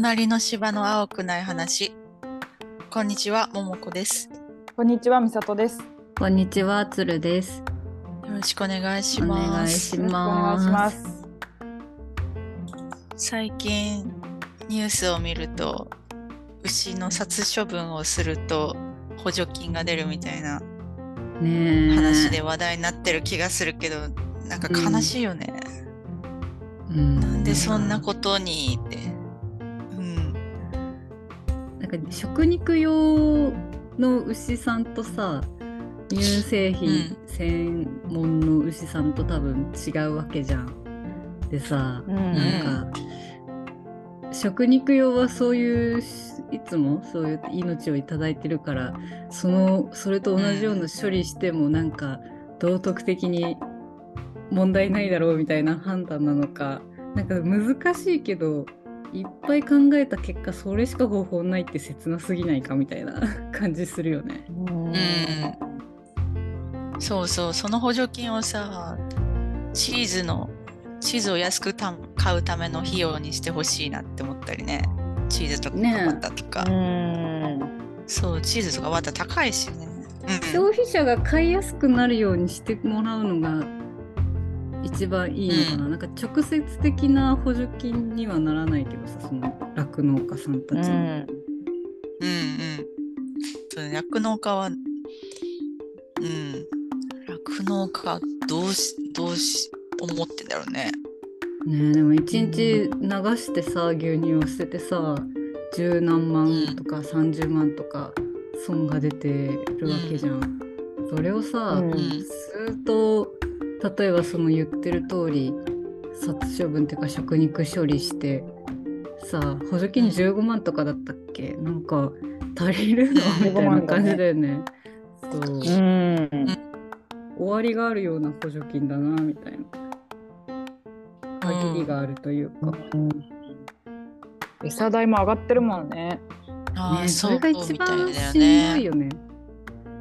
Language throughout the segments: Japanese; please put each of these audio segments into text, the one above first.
隣の芝の青くない話。こんにちは、ももこです。こんにちは、みさとです。よこんにちは、つるです。よろしくお願いしおます。願いしろしくお願いします。最近ニュースを見ると、牛の殺処分をすると補助金が出るみたいな。話で話題になってる気がするけど、なんか悲しいよね。うん、なんでそんなことにって。うん。なんか食肉用の牛さんとさ、乳製品専門の牛さんと多分違うわけじゃん。でさ、うんなんか、食肉用はそういういつもそういう命をいただいてるからそのそれと同じような処理してもなんか道徳的に問題ないだろうみたいな判断なのかなんか難しいけどいっぱい考えた結果それしか方法ないって切なすぎないかみたいな 感じするよね。うんうん。そうそう、その補助金をさ、チーズの、チーズを安くた買うための費用にしてほしいなって思ったりね。チーズとかねえバターとか。うんそう、チーズとかバター高いしね。うん消費者が買いやすくなるようにしてもらうのが一番いいのかな、なんか直接的な補助金にはならないけどさその酪農家さんたちの、うんうん。そうね、酪農家は、うん。酪農家、どうし、どうし、思ってんだろうね。ねえでも一日流してさ牛乳を捨ててさ十何万とか30万とか損が出てるわけじゃん。それをさ、うんずっと例えばその言ってる通り殺処分っていうか食肉処理してさ補助金15万とかだったっけ？なんか足りるの？みたいな感じだよね。そううん終わりがあるような補助金だなみたいな限りがあるというか。餌代も上がってるもんね。ああ、ね、それが一番しんどいね。よね。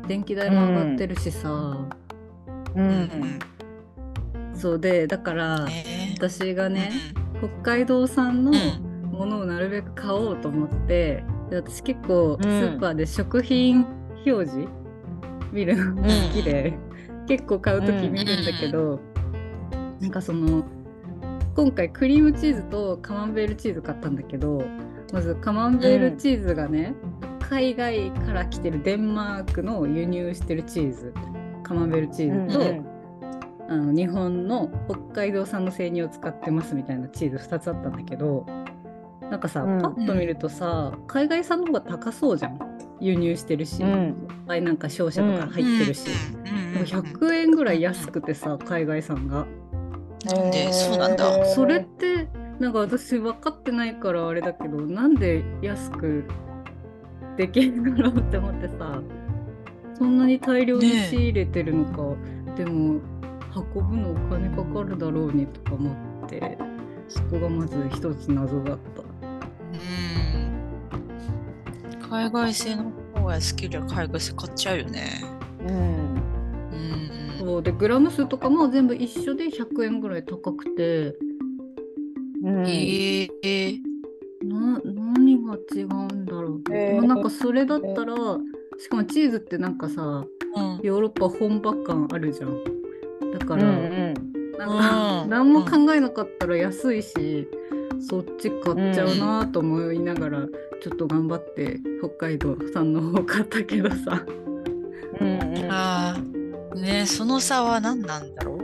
電気代も上がってるしさ、ううんそうでだから、ね私がね、北海道産のうん。ものをなるべく買おうと思ってで私結構うん。スーパーで食品表示見るの好きで、結構買う時見るんだけど、なんかその今回クリームチーズとカマンベールチーズ買ったんだけどまずカマンベールチーズがね、海外から来てるデンマークの輸入してるチーズカマンベールチーズと、あの日本の北海道産の生乳を使ってますみたいなチーズ2つあったんだけどなんかさ、うん。パッと見るとさ海外産の方が高そうじゃん。輸入してるし、うん。いっぱいなんか商社とか入ってるし、でも100円ぐらい安くてさ海外産が。なんで？そうなんだ。それってなんか私分かってないからあれだけどなんで安くできるんだろうって思ってさそんなに大量に仕入れてるのか、でも運ぶのお金かかるだろうにとか思ってそこがまず一つ謎だった。うん。海外製の方が好きで海外製買っちゃうよね。うん。うん。そうでグラム数とかも全部一緒で100円ぐらい高くて。うん。ええな何が違うんだろうって、へー。でもなんかそれだったらしかもチーズってなんかさうん。ヨーロッパ本場感あるじゃんだから、うんなんか、うん。何も考えなかったら安いし、そっち買っちゃうなと思いながら、ちょっと頑張って北海道産の方買ったけどさ、うんうん。ああねその差は何なんだろう？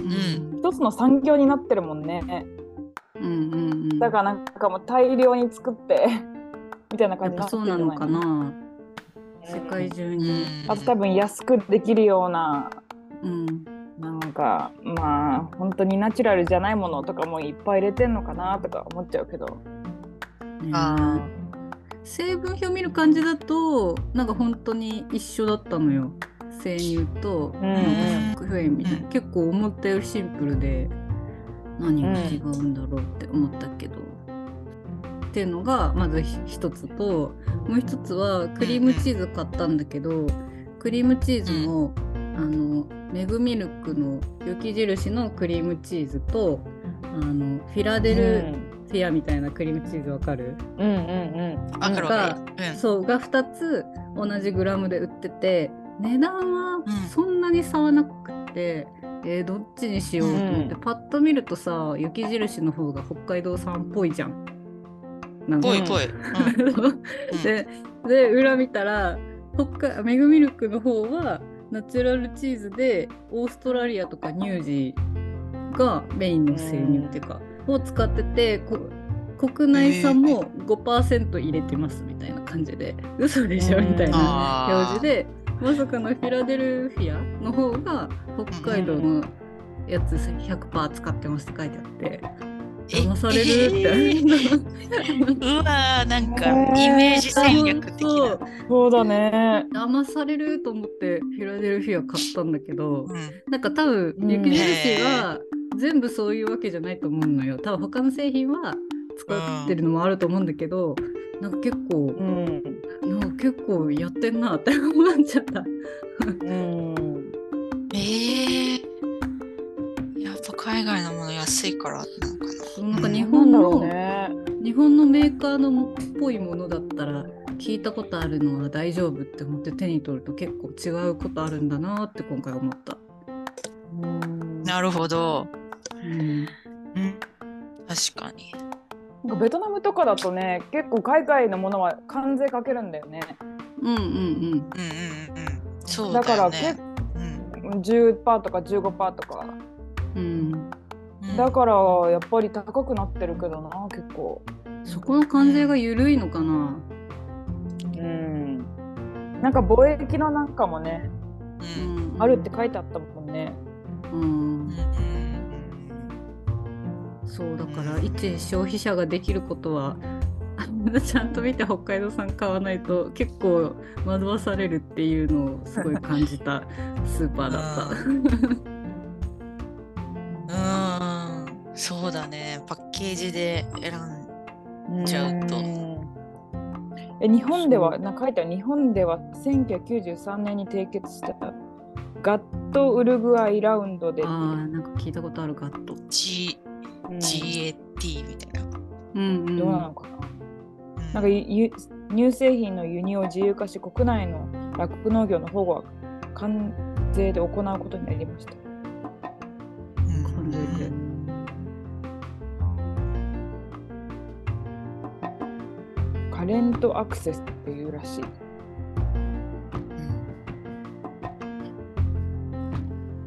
うん。一つの産業になってるもんね。うんうんうん。だからなんかもう大量に作って みたいな感じになそうなのかじゃいな世界中に、あと多分安くできるようなうんなんかまあ本当にナチュラルじゃないものとかもいっぱい入れてんのかなとか思っちゃうけど。ね。あ成分表見る感じだとなんか本当に一緒だったのよ。生乳とうんうん。食塩みたいな、うん結構思ったよりシンプルで何が違うんだろうって思ったけど、っていうのがまずひ一つともう一つはクリームチーズ買ったんだけど、クリームチーズも、あのメグミルクの雪印のクリームチーズとあのフィラデル、フィアみたいなクリームチーズわかる？うんうんうん。わかるわかる。うん。そうが2つ同じグラムで売ってて値段はうんそんなに差はなくて、えーどっちにしようと思って、うんパッと見るとさ雪印の方が北海道産っぽいじゃん。なんかぽいぽい。うんでで裏見たら北海メグミルクの方はナチュラルチーズでオーストラリアとか乳児がメインの生乳っていうか、を使っててこ国内産も5%入れてますみたいな感じで、嘘でしょうんみたいな表示でまさかのフィラデルフィアの方が北海道のやつ100%使ってますって書いてあって。え騙されるって。え ーうわーなんかイメージ戦略的そうな。そうだね。騙されると思ってフィラデルフィア買ったんだけど、うんなんか多分うん雪印は全部そういうわけじゃないと思うのよ多分他の製品は使ってるのもあると思うんだけど、なんか結構うん。なんか結構やってんなって思っちゃった。うん。えー、やっぱ海外のもの安いからなそうなんか日な本の、ね。日本のメーカーのっぽいものだったら聞いたことあるのは大丈夫って思って手に取ると結構違うことあるんだなって今回思った。うんな。なるほど。うんうん、確かに。なんかベトナムとかだとね、結構海外のものは関税かけるんだよね。うんうんうんうんうんうん。そうだだからよね。うん10%とか15%とか。うんだからやっぱり高くなってるけどな、結構。そこの関税が緩いのかな、うん。なんか貿易のなんかもね、うんあるって書いてあったもんね。うんうんそうだから一消費者ができることは ちゃんと見て北海道産買わないと結構惑わされるっていうのをすごい感じたスーパーだった。そうだね。パッケージで選んちゃうとんえ日本ではなんか書いてある日本では1993年に締結したガットウルグアイラウンドで、あーなんか聞いたことあるガット。G うん GAT みたいな。うんうんどうなのかな、うんなんかゆ乳製品の輸入を自由化し国内の酪農業の保護は関税で行うことになりました。レントアクセスっていうらしい。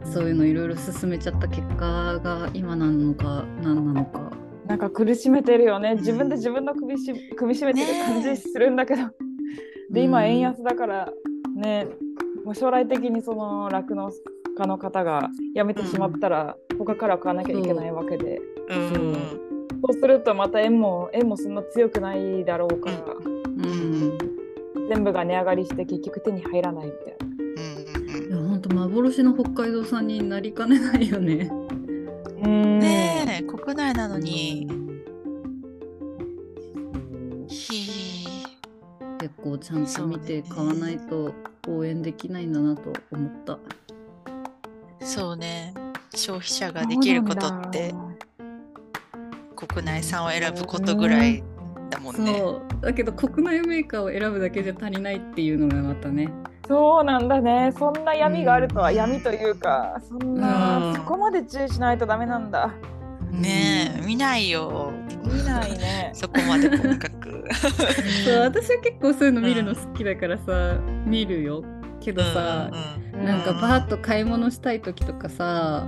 そういうのいろいろ進めちゃった結果が今なのか何なのか。なんか苦しめてるよね。自分で自分の首し首絞めてる感じするんだけど。で、今、うん円安だからね、もう将来的にその酪農家の方が辞めてしまったら、他から買わなきゃいけないわけで、うんそうするとまた円も円もそんな強くないだろうから、うん。全部が値上がりして結局手に入らないみたいな。幻の北海道産になりかねないよね。うんねえ、国内なのに。ひ結構ちゃんと見て買わないと応援できないんだなと思った。ーそうね。消費者ができることって国内産を選ぶことぐらいだもんね。そうだけど国内メーカーを選ぶだけじゃ足りないっていうのがまたね。そうなんだね。そんな闇があるとは、うん闇というか、そんな、うんそこまで注意しないとダメなんだ。ねえ、見ないよ。見ないね。そこまで細かく。そう私は結構そういうの見るの好きだからさ、見るよ。けどさ、うんうんなんかバーッと買い物したい時とかさ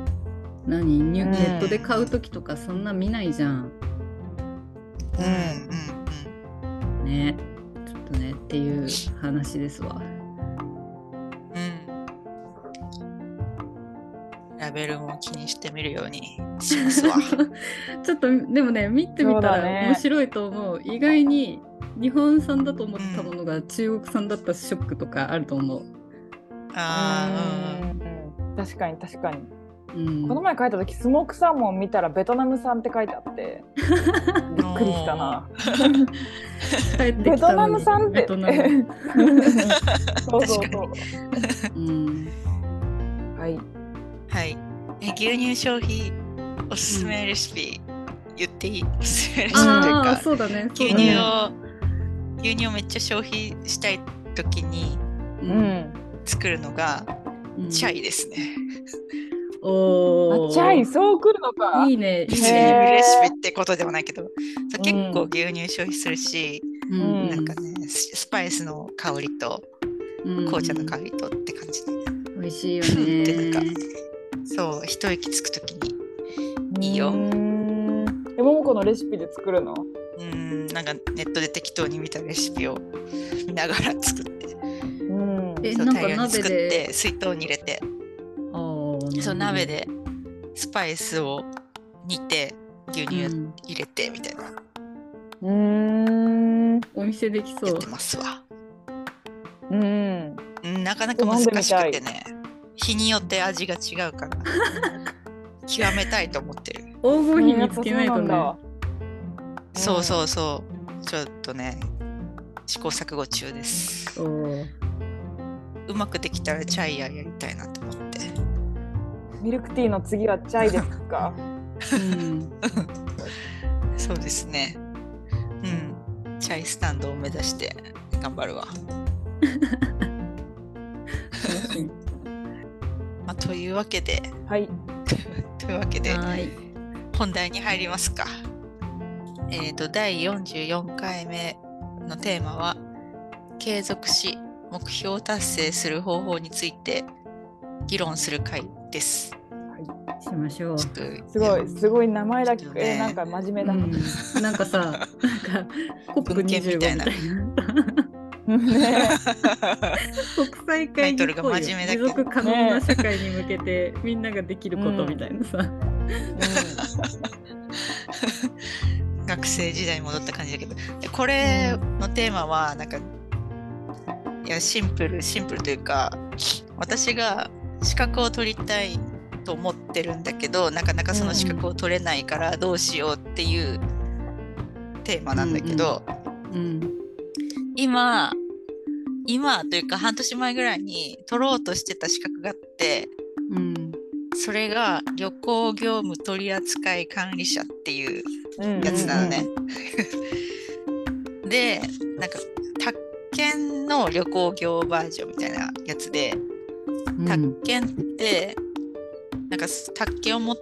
何？ネットで買う時とかそんな見ないじゃん。うんうんねちょっとねっていう話ですわ。うん。ラベルも気にしてみるようにしますわ。ちょっとでもね見てみたら面白いと思う、意外に日本産だと思ってたものが中国産だったショックとかあると思う。あうん確かに確かに。うん、この前書いた時スモークサーモン見たらベトナム産って書いてあって びっくりしたな。ベトナム産って。ベトナム。そうそうそう。うんはい。あ。はい。え牛乳消費おすすめレシピ言っていい？レシピというかそうだねそう牛だね乳を牛乳をめっちゃ消費したい時にううんん。作るのがうんチャイですね。おおあチャイ、そう来るのか。いいね。別にねレシピってことではないけど、そう結うん。構牛乳消費するし、うん。うんなんかねススパイスの香りとうん。紅茶の香りとって感じで、美味しいよ でなんねそう一息つく時に。いいよ。え、ももこのレシピで作るの？うんなんかネットで適当に見たレシピを見ながら作って。うん。そうえなんか大量に作っ鍋でて水筒に入れてそう鍋でスパイスを煮て牛乳うん。入れてみたいな。うー。ん。お店できそう。やってますわ、うん。うん、なかなか難しくてね。日によって味が違うから。極めたいと思ってる。黄金比見つけないとね。そうそうそうちょっとね試行錯誤中です。うまくできたらチャイヤーやりたいなとミルクティーの次はチャイですか？うん。そうですね。うん。チャイスタンドを目指して頑張るわ、まあ、というわけで。はい。というわけではーい。本題に入りますか。えっ、と、第44回目のテーマは、継続し、目標を達成する方法について議論する回です。しましょう。すごい、すごい名前だけね。えなんか真面目だ。うん、なんかさ、なんかコップ文献25みたいな。ね。国際会議っタイトルがぽいよ真面目だけど。持続可能な社会に向けてみんなができることみたいなさ。学生時代に戻った感じだけど、でこれのテーマは、なんか、いや、シンプル、シンプルというか、私が資格を取りたいと思ってるんだけど、なかなかその資格を取れないからどうしようっていうテーマなんだけど、うん。今、今というか半年前ぐらいに取ろうとしてた資格があって、うん。それが旅行業務取扱管理者っていううんやつなのね。で、なんか、宅建の旅行業バージョンみたいなやつで、うん宅建って、なんか宅建を持っ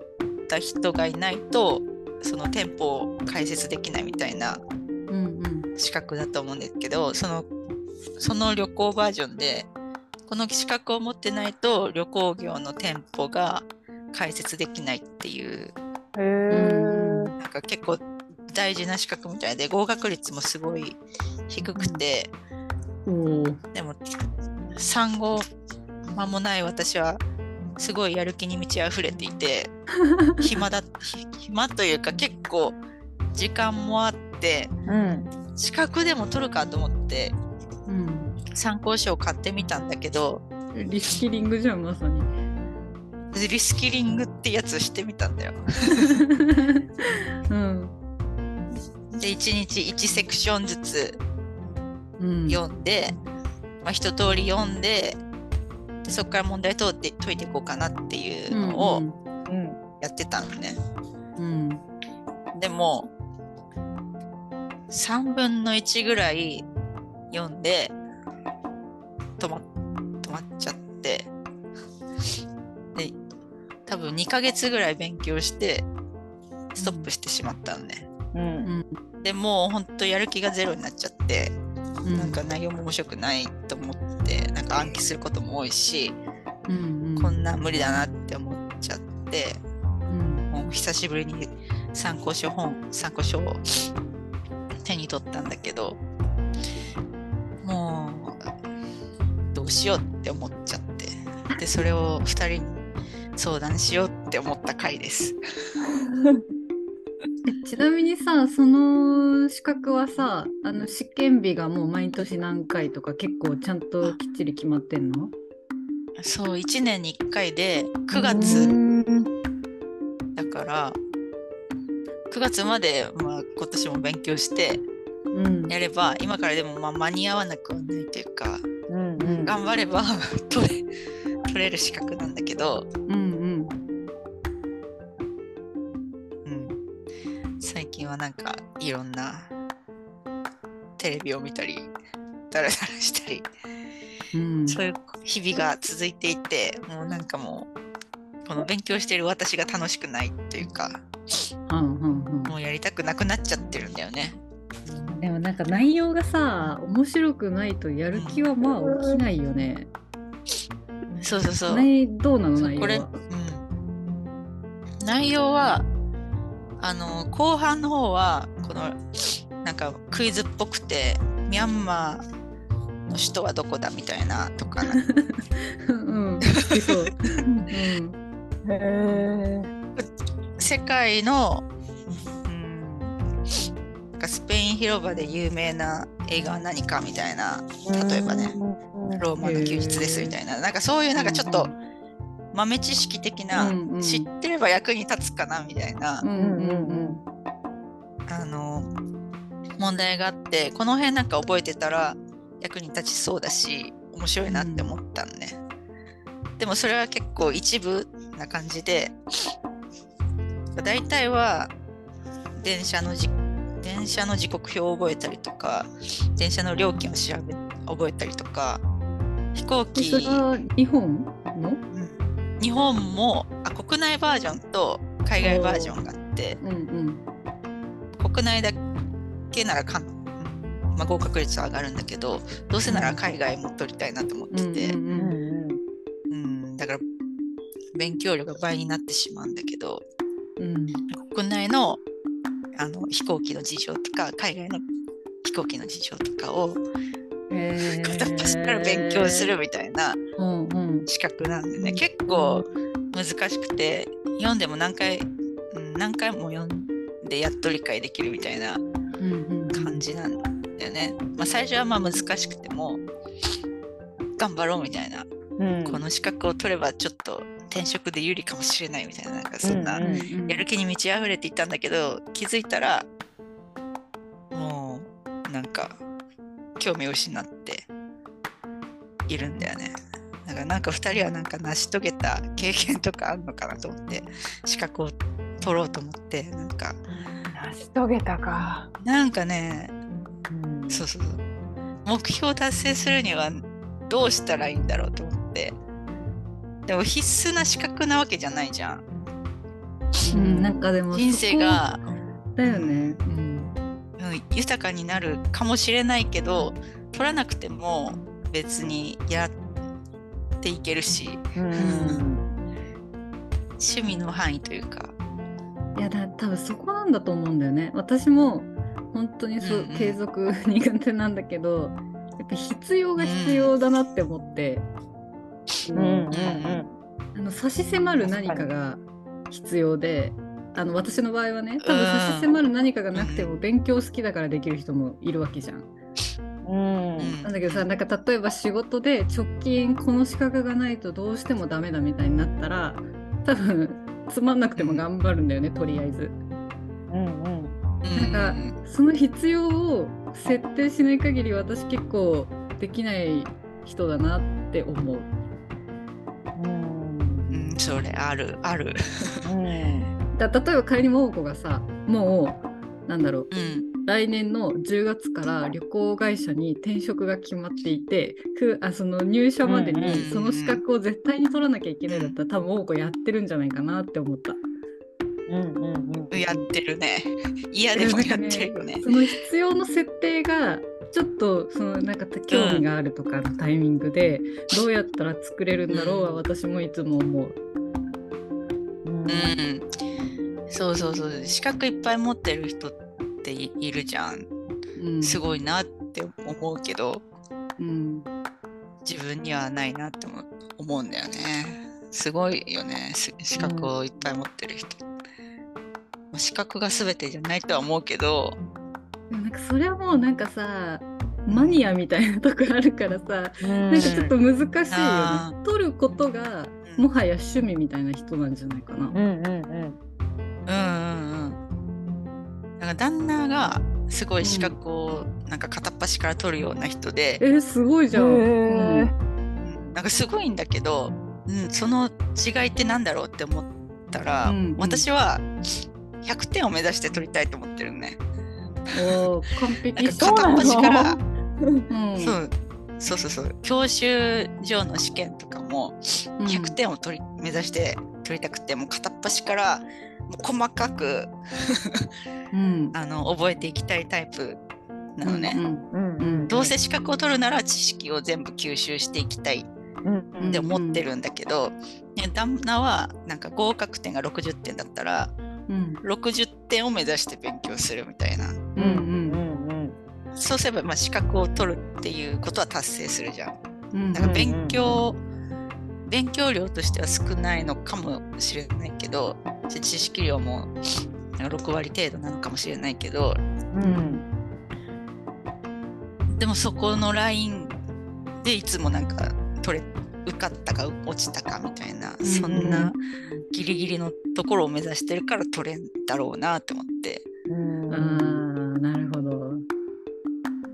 た人がいないと、その店舗を開設できないみたいなうん資格だと思うんですけど、その、その旅行バージョンで、この資格を持ってないと旅行業の店舗が開設できないっていうへうん。ーなんか結構大事な資格みたいで合格率もすごい低くて、おー。でも産後間もない私はすごいやる気に満ち溢れていて 暇だひ暇というか結構時間もあってうん。資格でも取るかと思ってうん。参考書を買ってみたんだけどリスキリングじゃんまさに。リスキリングってやつしてみたんだよ。うん。で1日1セクションずつうん。読んで、まあ、一通り読んででそこから問題解いて解いていこうかなっていうのをうん。やってたのね。うん。でも3分の1ぐらい読んで止ま止まっちゃってで多分2ヶ月ぐらい勉強してストップしてしまったのね。うん。でもうほんとやる気がゼロになっちゃってうん。なんか内容も面白くないと思ってなんか暗記することも多いし、うん。こんなん無理だなって思っちゃってうん。もう久しぶりに参考書本参考書を手に取ったんだけどもうどうしようって思っちゃってでそれを2人に相談しようって思った回です。えちなみにさ、その資格はさ、あの試験日がもう毎年何回とか結構ちゃんときっちり決まってんの？そう1年に1回で9う月んだから9月まで、まあ、今年も勉強してうん。やれば今からでもまあ間に合わなくはないというかうんうん頑張れば 取れ取れる資格なんだけど、うんうん。うん、はなんかいろんなテレビを見たりダラダラしたり、うんそういう日々が続いていてもうなんかもうこの勉強してる私が楽しくないっていうかうんうんうんもうやりたくなくなっちゃってるんだよね。でもなんか内容がさ面白くないとやる気はまあ起きないよね。そうそうそう。どうなの内容は？うん、内容はあの後半の方はこのなんかクイズっぽくてミャンマーの首都はどこだみたいなとか。な うん、う。うん、へえ。世界の、うん、なんかスペイン広場で有名な映画は何かみたいな。例えばねローマの休日ですみたいな。なんかそういうなんかちょっと豆知識的な、うんうん。知ってれば役に立つかなみたいな、うんうんうんあの問題があってこの辺なんか覚えてたら役に立ちそうだし面白いなって思ったんね、でもそれは結構一部な感じで大体は電車のじ電車の時刻表を覚えたりとか電車の料金を調べ覚えたりとか飛行で機日本の？うん日本もあ国内バージョンと海外バージョンがあってうんうん。国内だけならかん、まあ、合格率は上がるんだけどどうせなら海外も取りたいなと思ってて、うんだから勉強量が倍になってしまうんだけどうん。国内のあの飛行機の事情とか海外の飛行機の事情とかを片っ端から勉強するみたいな資格なんでね。結構難しくて読んでも何回、うん何回も読んでやっと理解できるみたいな感じなんだよね。まあ、最初はまあ難しくても頑張ろうみたいなうん。この資格を取ればちょっと転職で有利かもしれないみたいななんかそんなやる気に満ち溢れていたんだけど気づいたらもうなんか興味を失っているんだよね。だからなんか2人はなんか成し遂げた経験とかあるのかなと思って資格を取ろうと思ってなんか。成し遂げたか。なんかねうん。そうそうそう。目標を達成するにはどうしたらいいんだろうと思って。でも必須な資格なわけじゃないじゃん。うん。なんかでも人生が、だよね。うんうん、豊かになるかもしれないけど取らなくても別にやっていけるしうん。趣味の範囲というか。いやだ多分そこなんだと思うんだよね。私も本当にそう、うんうん。継続苦手なんだけどやっぱ必要が必要だなって思って、うんうん。あの差し迫る何かが必要であの私の場合はね多分うん差し迫る何かがなくても勉強好きだからできる人もいるわけじゃん。うん。うん。なんだけどさなんか例えば仕事で直近この資格がないとどうしてもダメだみたいになったら多分つまんなくても頑張るんだよねとりあえず。うんうん。なんかその必要を設定しない限り私結構できない人だなって思う。うん。うんそれあるある。うんだ例えば仮に桃子がさもうなんだろううん。来年の10月から旅行会社に転職が決まっていてくあその入社までにその資格を絶対に取らなきゃいけないだったら多分桃子やってるんじゃないかなって思った。うんうんうんやってるね。嫌でもやってるよね。その必要の設定がちょっとそのなんか興味があるとかのタイミングでどうやったら作れるんだろうはうん。私もいつも思う。うん。うんそうそうそう。資格いっぱい持ってる人っていいるじゃん。うん、すごいなって思うけど。うん自分にはないなって思思うんだよね。すごいよね。す資格をいっぱい持ってる人、まあ資格が全てじゃないとは思うけど。なんかそれはもうなんかさマニアみたいなとこあるからさなんかちょっと難しいよね。あ。取ることがもはや趣味みたいな人なんじゃないかな。うんうんうんうんうんうん。なんか旦那がすごい資格をなんか片っ端から取るような人で、えー、すごいじゃん。へうんうん。なんかすごいんだけど、うん、その違いってなんだろうって思ったら、うんうん。私は100点を目指して取りたいと思ってるね。完璧。なんか片っ端から、うん。そう。そうそうそう。教習所の試験とかもうん。100点を取り目指して取りたくてもう片っ端からもう細かくうん。あの覚えていきたいタイプなのね。うんうん。うんどうせ資格を取るなら知識を全部吸収していきたいうんって思ってるんだけど、ね旦那はなんか合格点が60点だったらうん。60点を目指して勉強するみたいな。うんうんうん。そうすればまあ資格を取るっていうことは達成するじゃん。うん。なんか勉強、勉強量としては少ないのかもしれないけど知識量もなんか6割程度なのかもしれないけど。うん。うんでもそこのラインでいつもなんか取れ受かったか落ちたかみたいなうん。そんなギリギリのところを目指してるから取れんだろうなって思って。うん。なるほど。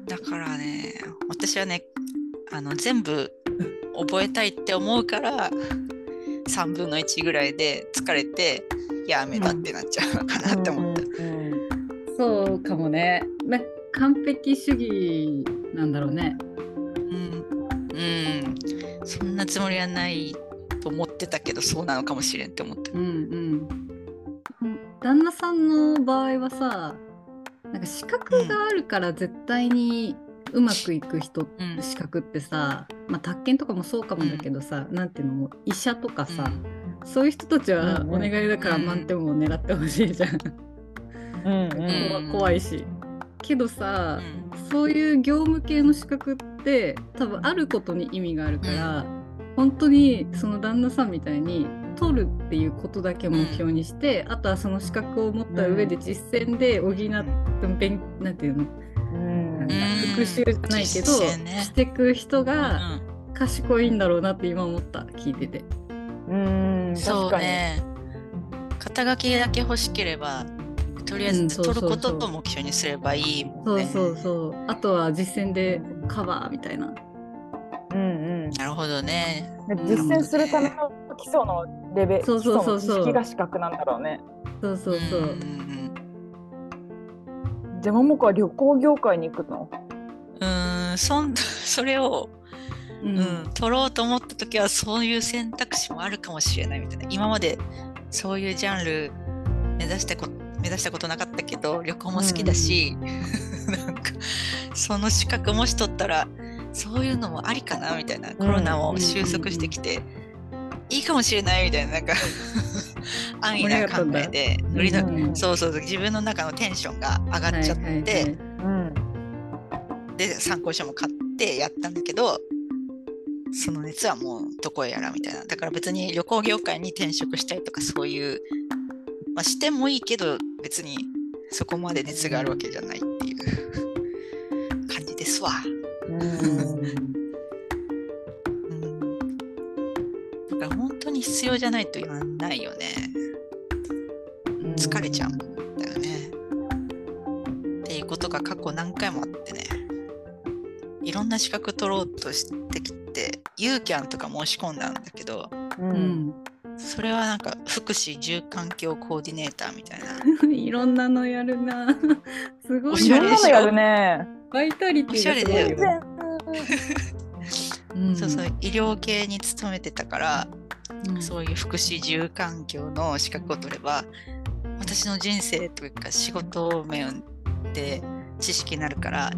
だからね私はねあの全部覚えたいって思うから3分の1ぐらいで疲れてやめたってなっちゃうのかなって思った。そうかもね。な完璧主義なんだろうね。うん、うん、そんなつもりはないと思ってたけどそうなのかもしれんって思った。うんうん。旦那さんの場合はさなんか資格があるから絶対にうまくいく人、うん。資格ってさ、まあ、宅建とかもそうかもだけどさ、なんていうのも医者とかさ、そういう人たちはうん。お願いだからうん満点を狙ってほしいじゃん、うんうん。うん怖いし。けどさ、うん。そういう業務系の資格って多分あることに意味があるから、本当にその旦那さんみたいに取るっていうことだけ目標にして、あとはその資格を持った上で実践で補って勉なんていうの、復習じゃないけど、ね。していく人うがん。賢いんだろうなって今思った聞いてて。うんそうね。肩書きだけ欲しければとりあえず取ることそうと目標にすればいいもそうんね。そうそうあとは実践でカバーみたいな。うんうん。なるほどね。で実践するための基礎のレベルそうそうそうそう。基礎の知識が資格なんだろうね。そうそうそう。んんじゃあ桃子は旅行業界に行くの？うんうーんそん それを、ううんん、取ろうと思った時はそういう選択肢もあるかもしれないみたいな。今までそういうジャンル目指してこ目指したことなかったけど旅行も好きだし、なんかその資格もし取ったらそういうのもありかなみたいな。コロナも収束してきて、いいかもしれないみたいななんか安易な考えでノリそうそうそう自分の中のテンションが上がっちゃって、で参考書も買ってやったんだけどその熱はもうどこへやらみたいな。だから別に旅行業界に転職したいとかそういう、まあ、してもいいけど別にそこまで熱があるわけじゃないっていう感じですわ。うんうん、だから本当に必要じゃないと言わないよね。疲れちゃうんだよね。っていうことが過去何回もあってね。いろんな資格取ろうとしてきて、ユーキャンとか申し込んだんだけど、ううんんそれはなんか福祉住環境コーディネーターみたいな。いろんなのやるな。すごいおいしゃれでしょろんなのやるねバイタリティがすごいおしゃれようん。そうそう、医療系に勤めてたから、うん。そういう福祉住環境の資格を取れば、私の人生というか仕事面で知識になるから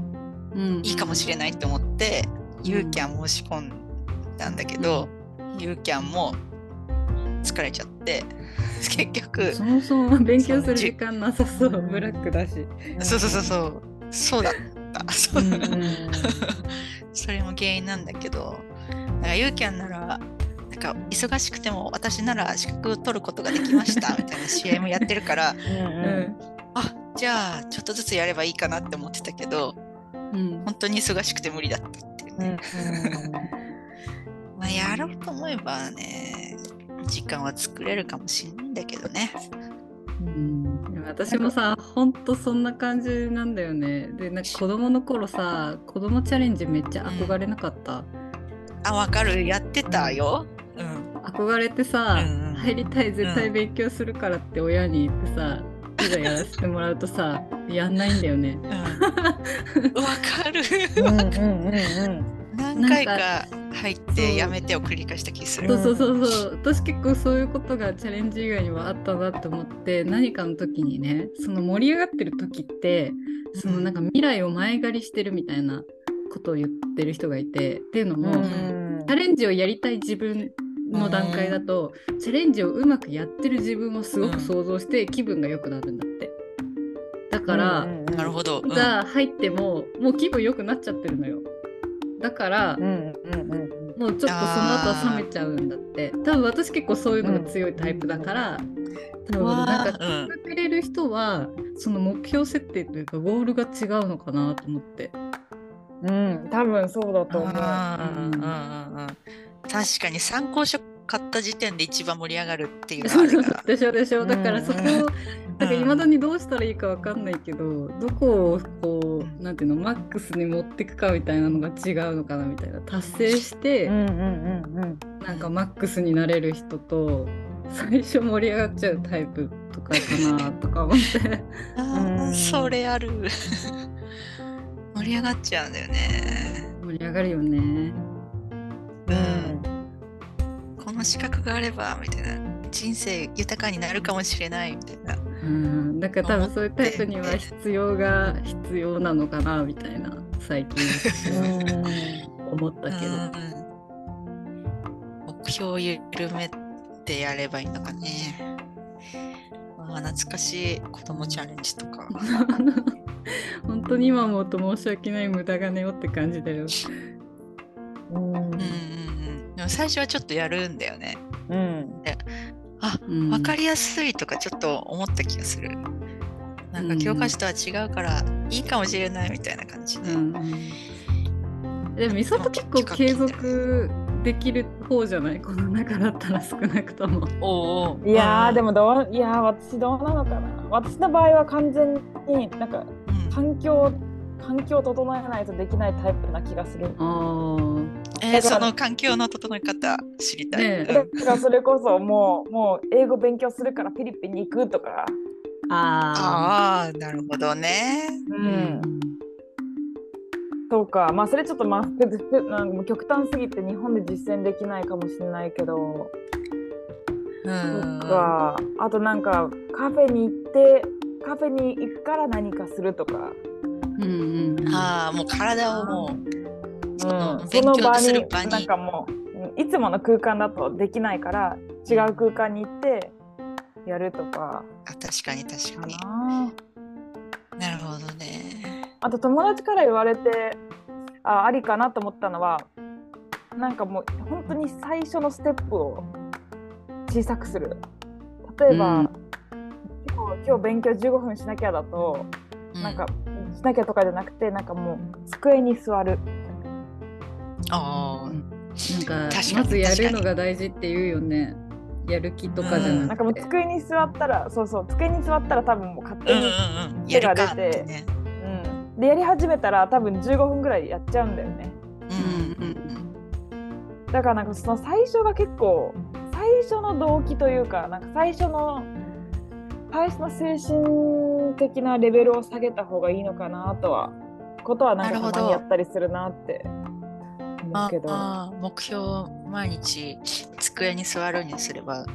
うん。いいかもしれないと思って、ユーキャン申し込んだんだけど、ユーキャンも疲れちゃって、結局、そもそも勉強する時間なさそう。うんブラックだし。そうそうそうそう、そうだ それも原因なんだけど、だからユーキャンなら、なんか忙しくても私なら資格を取ることができましたみたいな CM やってるから、うんあじゃあちょっとずつやればいいかなって思ってたけど、うん。本当に忙しくて無理だったっていううんね。まあ、やろうと思えばね、時間は作れるかもしれないんだけどね。うんでも私もさほんとそんな感じなんだよねでなんか子供の頃さ子供チャレンジめっちゃ憧れなかった、あ、わかる。やってたよ。うん。憧れてさ、うんうん入りたい絶対勉強するからって親に言ってさ、いざやらせてもらうとさ やんないんだよね。うんわかる。うんうんうんうん何回か入ってやめてを繰り返した気する。そうそうそうそう私結構そういうことがチャレンジ以外にはあったなって思って何かの時にねその盛り上がってる時ってそのなんか未来を前借りしてるみたいなことを言ってる人がいてっていうのも、うんチャレンジをやりたい自分の段階だと、チャレンジをうまくやってる自分をすごく想像して気分が良くなるんだって。だから、うんうんうんなるほど。うん入ってももう気分良くなっちゃってるのよ。だから、うんうんうんもうちょっとその後は冷めちゃうんだって。多分私結構そういうのが強いタイプだから、多分なんかうん聞いてくれる人はその目標設定というかゴールが違うのかなと思って。うん、多分そうだと思う。あー。うんうんうんうん。確かに参考書買った時点で一番盛り上がるっていうのそうはあるから。でしょでしょだからそこを、うんなんかいまだにどうしたらいいかわかんないけどどこをこうなんていうのマックスに持っていくかみたいなのが違うのかなみたいな達成して、うんうんうんうん。なんかマックスになれる人と最初盛り上がっちゃうタイプとかかなとか思って あーうんそれある。盛り上がっちゃうんだよね。盛り上がるよね。うんこの資格があればみたいな人生豊かになるかもしれないみたいな。うん、だから多分そういうタイプには必要が必要なのかなみたいな最近思ったけど。うん目標を緩めてやればいいのかね。あー懐かしい子供チャレンジとか。本当に今思うと申し訳ない無駄金よって感じだよ。うん。でも最初はちょっとやるんだよね。うん。あうん。分かりやすいとかちょっと思った気がする。なんか教科書とは違うからいいかもしれないみたいな感じで。うん。でも美里結構継続できる方じゃない？この中だったら少なくとも。おうおう。いやーでも、もどう？いやー私どうなのかな。私の場合は完全になんかうん環境を整えないとできないタイプな気がする。えーその環境の整え方知りたい。ねだからそれこそもうもう英語勉強するからフィリピンに行くとか、あああ、なるほどね。うーん、とか。まあそれちょっとまあふふなんかもう極端すぎて日本で実践できないかもしれないけど、うんとか。あとなんかカフェに行ってカフェに行くから何かするとか、うんうんうん。ああ、もう体をもう、そのうん、そ勉強の場に。する場になんかもううんいつもの空間だとできないから違う空間に行ってやるとか。あ確かに確かかに。な。なるほどね。あと友達から言われてあありかなと思ったのはなんかもう本当に最初のステップを小さくする。例えば、うん。今日今日勉強15分しなきゃだと、うなんかしなきゃとかじゃなくてなんかもう机に座るああ、なんかまずやるのが大事って言うよね。やる気とかじゃうんなくて。なんかもう机に座ったらそうそう机に座ったら多分もう勝手に、うんうんうん。やるかってね。うんでやり始めたら多分15分ぐらいやっちゃうんだよねうんうんだからなんかその最初が結構最初の動機というかなんか最初の最初の精神的なレベルを下げた方がいいのかなとはことはなんかなるほどたまにやったりするなって思うけどああ目標毎日机に座るにすれば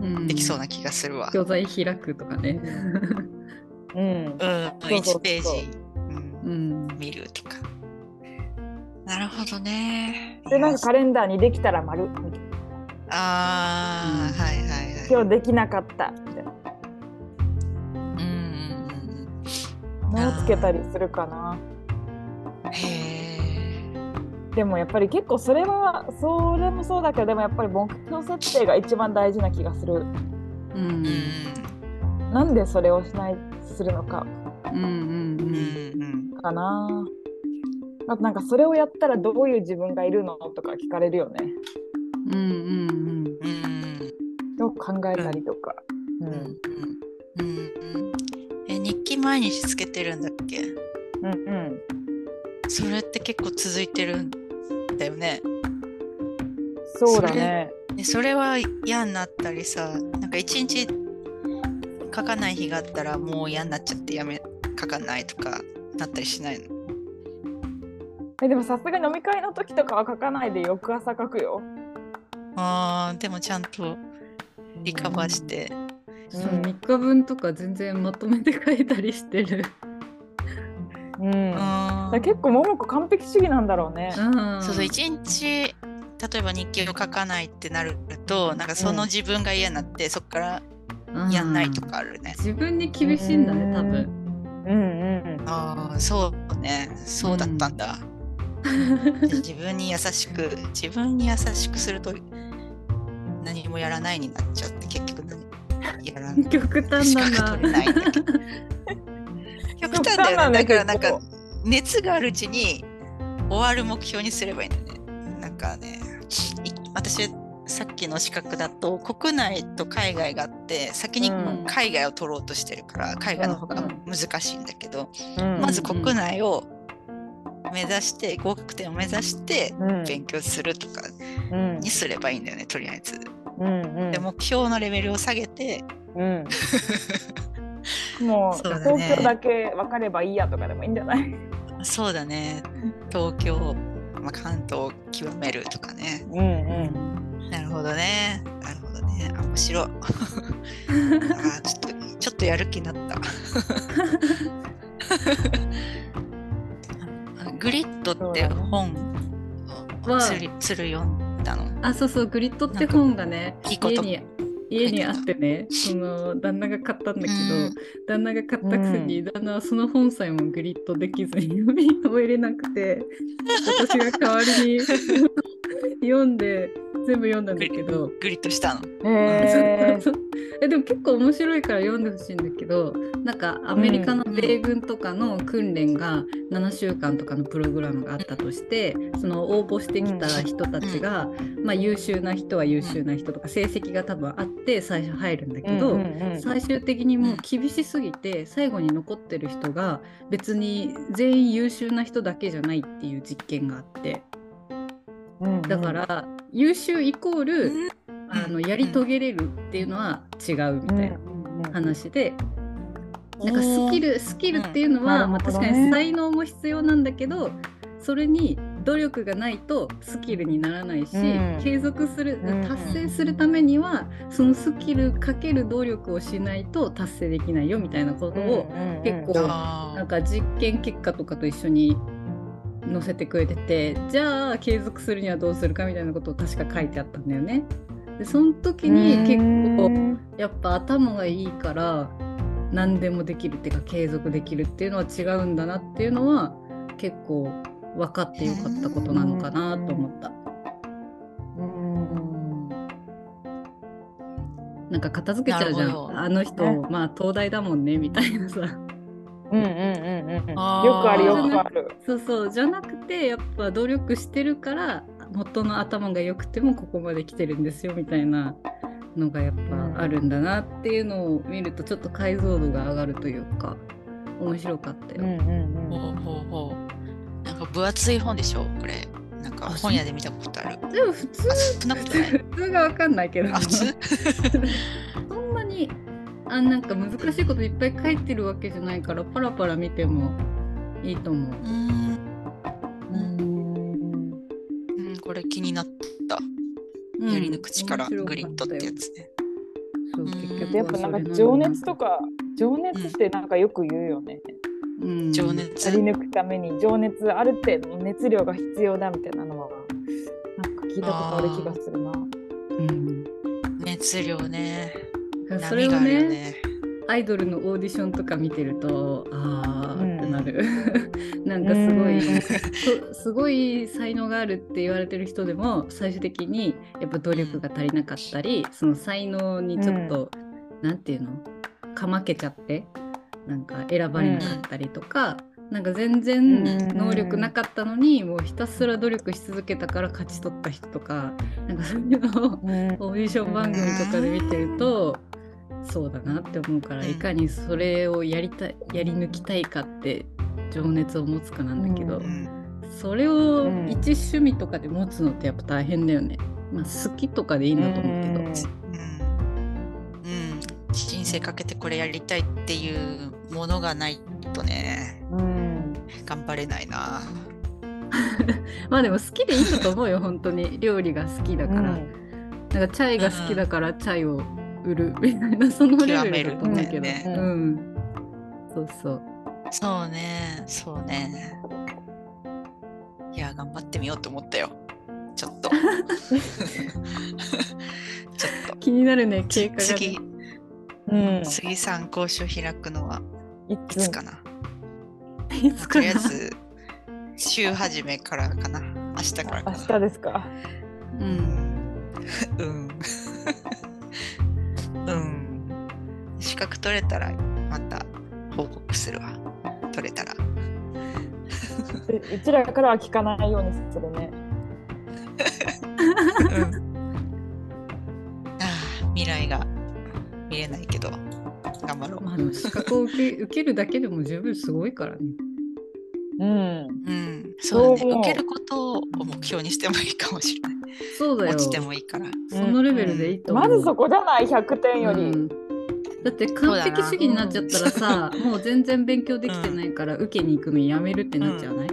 うんできそうな気がするわ。教材開くとかね。うんうん、そうそう1ページ、うんうん。見るとか。なるほどね。でなんかカレンダーにできたら丸みたいなああ、はいはいはい。今日できなかったうんのをつけたりするかな。でもやっぱり結構それはそれもそうだけどでもやっぱり目標設定が一番大事な気がする。うん。うんなんでそれをしないするのか。うんうんうんうんかな。あとなんかそれをやったらどういう自分がいるのとか聞かれるよね。うんうんうんうん。と考えたりとか、ううんんうん毎日つけてるんだっけうんうんそれって結構続いてるんだよね。そうだねでそれは嫌になったりさなんか一日書かない日があったらもう嫌になっちゃってやめ書かないとかなったりしないのえでもさすがに飲み会の時とかは書かないで翌朝書くよ。あーでもちゃんとリカバーして、そう3日分とか全然まとめて書いたりしてる。うん。結構ももこ完璧主義なんだろうね。うんそうそう一日例えば日記を書かないってなるとなんかその自分が嫌になって、そこからやんないとかあるね。自分に厳しいんだね多分。うんうん。ああそうねそうだったんだ。自分に優しく自分に優しくすると何もやらないになっちゃって結局何やらん極端しだか取れな。ないんだけど極端だよね。だからなんか熱があるうちに終わる目標にすればいいんだよね。なんかね。い私さっきの資格だと国内と海外があって先にうん海外を取ろうとしてるから海外の方が難しいんだけど、うんまず国内を目指して合格点を目指してうん勉強するとかうんにすればいいんだよね。とりあえず。うんうんで目標のレベルを下げてうん。もうそうだね東京だけ分かればいいやとかでもいいんじゃない？そうだね東京、まあ、関東を極めるとかね。うんうん。なるほどね。なるほどね。あ面白い。あーちょっとちょっとやる気になった。グリッドって本をはつるつる読んだの。あそうそうグリッドって本がねいいこと。家に家にあってねその旦那が買ったんだけど、うん。旦那が買ったくせに、旦那はその本さえもグリッドできずに読み終えれなくて私が代わりに読んで全部読んだんだけど、グリッドしたの？えでも結構面白いから読んでほしいんだけどなんかアメリカの米軍とかの訓練が7週間とかのプログラムがあったとしてその応募してきた人たちが、まあ、優秀な人は優秀な人とか成績が多分あって最初入るんだけど、最終的にもう厳しすぎて最後に残ってる人が別に全員優秀な人だけじゃないっていう実験があってだから優秀イコールあのやり遂げれるっていうのは違うみたいな話で。なんかスキルスキルっていうのは、ま確かに才能も必要なんだけどそれに努力がないとスキルにならないし、うん。継続するうん達成するためにはそのスキルかける努力をしないと達成できないよみたいなことを結構あなんか実験結果とかと一緒に載せてくれててじゃあ継続するにはどうするかみたいなことを確か書いてあったんだよね。でその時に結構やっぱ頭がいいから何でもできるっていうか継続できるっていうのは違うんだなっていうのは結構分かってよかったことなのかなと思った。なんか片付けちゃうじゃん。あの人、ねまあ東大だもんねみたいなさ。うんうんうんうんよくあるよくある。そうそうじゃなくてやっぱ努力してるから元の頭が良くてもここまで来てるんですよみたいなのがやっぱあるんだなっていうのを見るとちょっと解像度が上がるというか面白かったよ。うんうんほうほうほう。なんか分厚い本でしょこれ。なんかあ本屋で見たことある。でも普通。普通が分かんないけどあ普通？そんなにあなんか難しいこといっぱい書いてるわけじゃないからパラパラ見てもいいと思う。うーんうんうんこれ気になった。うんやり抜く力、面白かグリッドってやよつね。そううん結局やっぱなんか情熱とか情熱ってなんかよく言うよね。うん情や熱。り抜くために情熱ある程度の熱量が必要だみたいなのはなんか聞いたことある気がするな。うん熱量ね。それをねね。アイドルのオーディションとか見てるとあうんーってなる、なんかすごい、うん。そ すごい才能があるって言われてる人でも最終的にやっぱ努力が足りなかったりその才能にちょっと、なんていうの？かまけちゃってなんか選ばれなかったりとか、なんか全然うん。能力なかったのに、もうひたすら努力し続けたから勝ち取った人とかなんかそういうのをうん。オーディション番組とかで見てると、そうだなって思うから、うん。いかにそれをやりたいやり抜きたいかって情熱を持つかなんだけど、ううん。それをうん。一趣味とかで持つのってやっぱ大変だよね。まあ好きとかでいいんだと思うけど。うん。うん。人生かけてこれやりたいっていうものがないとねうん。頑張れないな。まあでも好きでいいん。だと思うよ本当に料理が好きだから、なん。かチャイが好きだからチャイを売るみたいな そのレベルだと思うけど、ねうんそうそうそうね、そうね。いや、頑張ってみようと思ったよ。ちょっと。ちょっ気になるねと。経過がね次、うん。次参考書開くのはいいつかな。いつとかな？りあえず、週始めからかな。明日からか明な。日ですか。うんうん。うん。資格取れたらまた報告するわ。取れたら。ううちらからは聞かないようにするね。うんああ未来が見れないけど頑張ろう。まあ資格を受け受けるだけでも十分すごいからねうん。うん、そうだね。受けることを目標にしてもいいかもしれない。そうだよ落ちてもいいから。そのレベルでいいと思う、まずそこじゃない100点より。うんだって完璧主義になっちゃったらさもう全然勉強できてないから受けに行くのやめるってなっちゃわない、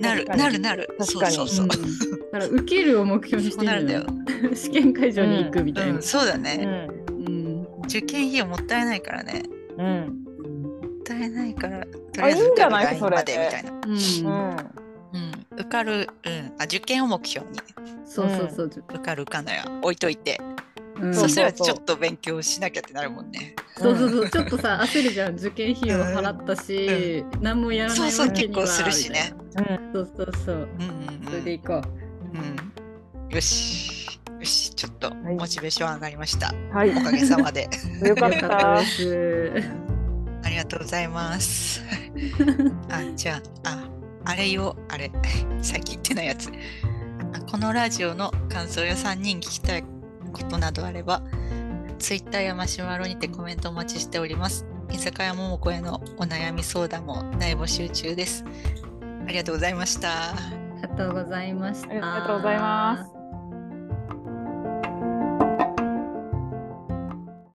なるなるなる。確かにそうそうそう。うんだから受けるを目標にしてるんだよ。試験会場に行くみたいなうん、。そうだうね、ん。うん受験費用もったいないからね。うん。もったいないから、とりあえずいいんじゃ受かるラインない？それまで。みたいな。うん。受かる、うん、あ受験を目標に。そうそうそう。受かる受かんないは置いといて、うん。そしたらそうそうちょっと勉強しなきゃってなるもんね。そうそうそう、ちょっとさ、焦るじゃん、受験費用払ったし、何もやらないそうそう結構するしね。そうそうそう、うんうんそれでうん行こう。ん、よし、よし、ちょっとはい。モチベーション上がりました。はい。おかげさまで。よかったで。す。ありがとうございます。あ、じゃあ、あ、あれよ、あれ、さっき言ってないやつ。あこのラジオの感想や3人聞きたいことなどあれば、Twitter やマシュマロにてコメントお待ちしております。居酒屋ももこへのお悩み相談も大募集中です。ありがとうございました。ありがとうございました。ありがとうございます。